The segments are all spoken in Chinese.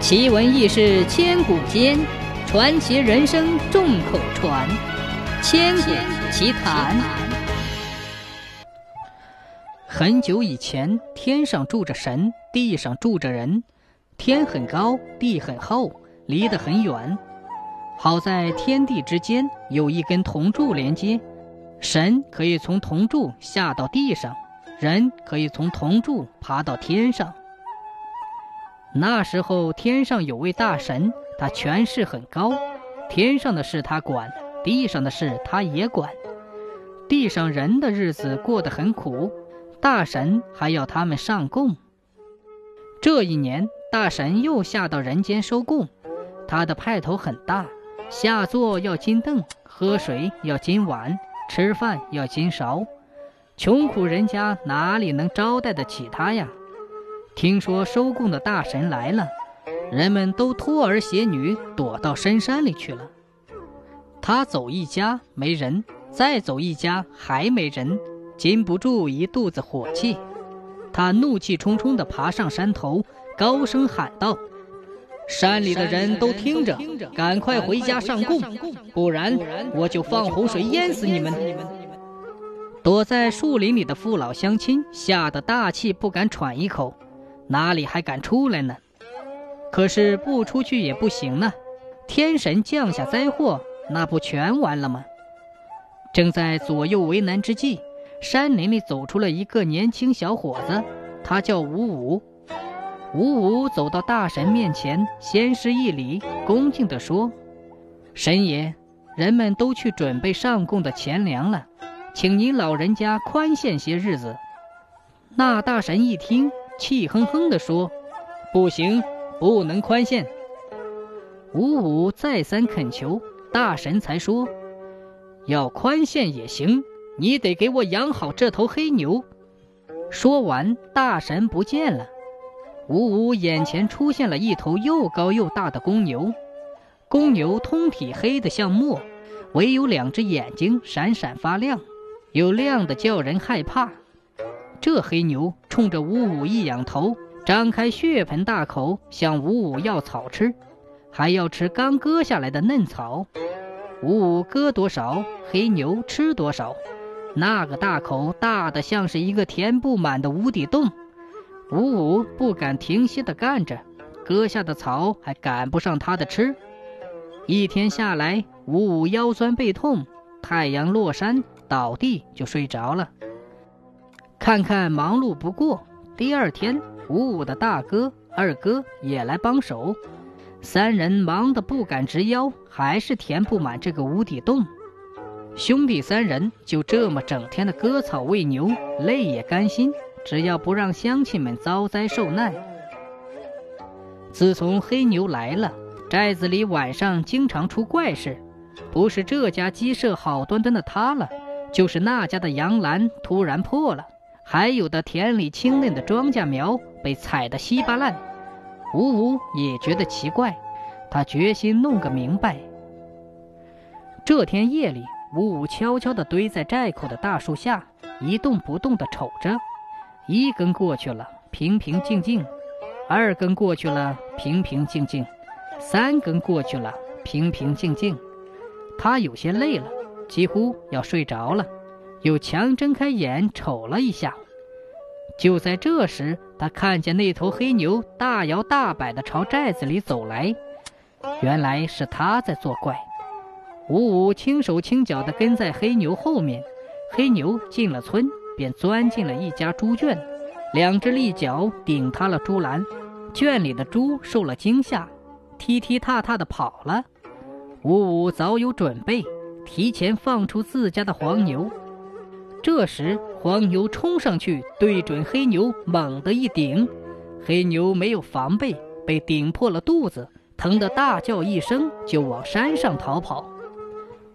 奇闻异事千古间，传奇人生众口传。千古奇谈。很久以前，天上住着神，地上住着人。天很高，地很厚，离得很远。好在天地之间有一根铜柱连接，神可以从铜柱下到地上，人可以从铜柱爬到天上。那时候，天上有位大神，他权势很高，天上的事他管，地上的事他也管。地上人的日子过得很苦，大神还要他们上供。这一年，大神又下到人间收供，他的派头很大，下座要金凳，喝水要金碗，吃饭要金勺，穷苦人家哪里能招待得起他呀？听说收贡的大神来了，人们都托儿携女躲到深山里去了。他走一家没人，再走一家还没人，禁不住一肚子火气。他怒气冲冲地爬上山头，高声喊道：“山里的人都听着，赶快回家上供，不然我就放洪水淹死你们！”躲在树林里的父老乡亲吓得大气不敢喘一口。哪里还敢出来呢？可是不出去也不行呢，天神降下灾祸，那不全完了吗？正在左右为难之际，山林里走出了一个年轻小伙子，他叫五五。五五走到大神面前，先施一礼，恭敬地说：“神爷，人们都去准备上供的钱粮了，请您老人家宽限些日子。”那大神一听。气哼哼地说：“不行，不能宽限。”五五再三恳求，大神才说：“要宽限也行，你得给我养好这头黑牛。”说完，大神不见了。五五眼前出现了一头又高又大的公牛，公牛通体黑得像墨，唯有两只眼睛闪闪发亮，有亮的叫人害怕。这黑牛冲着五五一仰头，张开血盆大口，向五五要草吃，还要吃刚割下来的嫩草。五五割多少，黑牛吃多少。那个大口大的像是一个填不满的无底洞。五五不敢停歇地干着，割下的草还赶不上它的吃。一天下来，五五腰酸背痛，太阳落山，倒地就睡着了。看看忙碌不过，第二天，五五的大哥、二哥也来帮手，三人忙得不敢直腰，还是填不满这个无底洞。兄弟三人就这么整天的割草喂牛，累也甘心，只要不让乡亲们遭灾受难。自从黑牛来了，寨子里晚上经常出怪事，不是这家鸡舍好端端的塌了，就是那家的羊栏突然破了。还有的田里青嫩的庄稼苗被踩得稀巴烂，五五也觉得奇怪，他决心弄个明白。这天夜里，五五悄悄地堆在寨口的大树下，一动不动地瞅着。一更过去了，平平静静；二更过去了，平平静静；三更过去了，平平静静。他有些累了，几乎要睡着了。又强睁开眼瞅了一下，就在这时，他看见那头黑牛大摇大摆地朝寨子里走来。原来是他在作怪。五五轻手轻脚地跟在黑牛后面，黑牛进了村，便钻进了一家猪圈，两只利角顶塌了猪栏，圈里的猪受了惊吓，踢踢踏踏地跑了。五五早有准备，提前放出自家的黄牛。这时，黄牛冲上去，对准黑牛猛地一顶，黑牛没有防备，被顶破了肚子，疼得大叫一声，就往山上逃跑。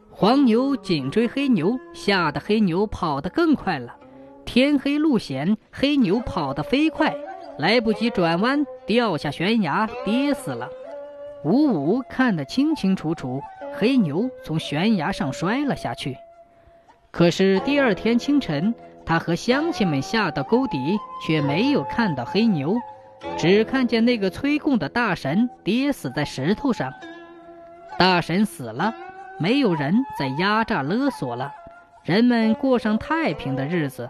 黄牛紧追黑牛，吓得黑牛跑得更快了。天黑路险，黑牛跑得飞快，来不及转弯，掉下悬崖，跌死了。五五看得清清楚楚，黑牛从悬崖上摔了下去。可是第二天清晨，他和乡亲们下到沟底，却没有看到黑牛，只看见那个催供的大神跌死在石头上。大神死了，没有人再压榨勒索了，人们过上太平的日子。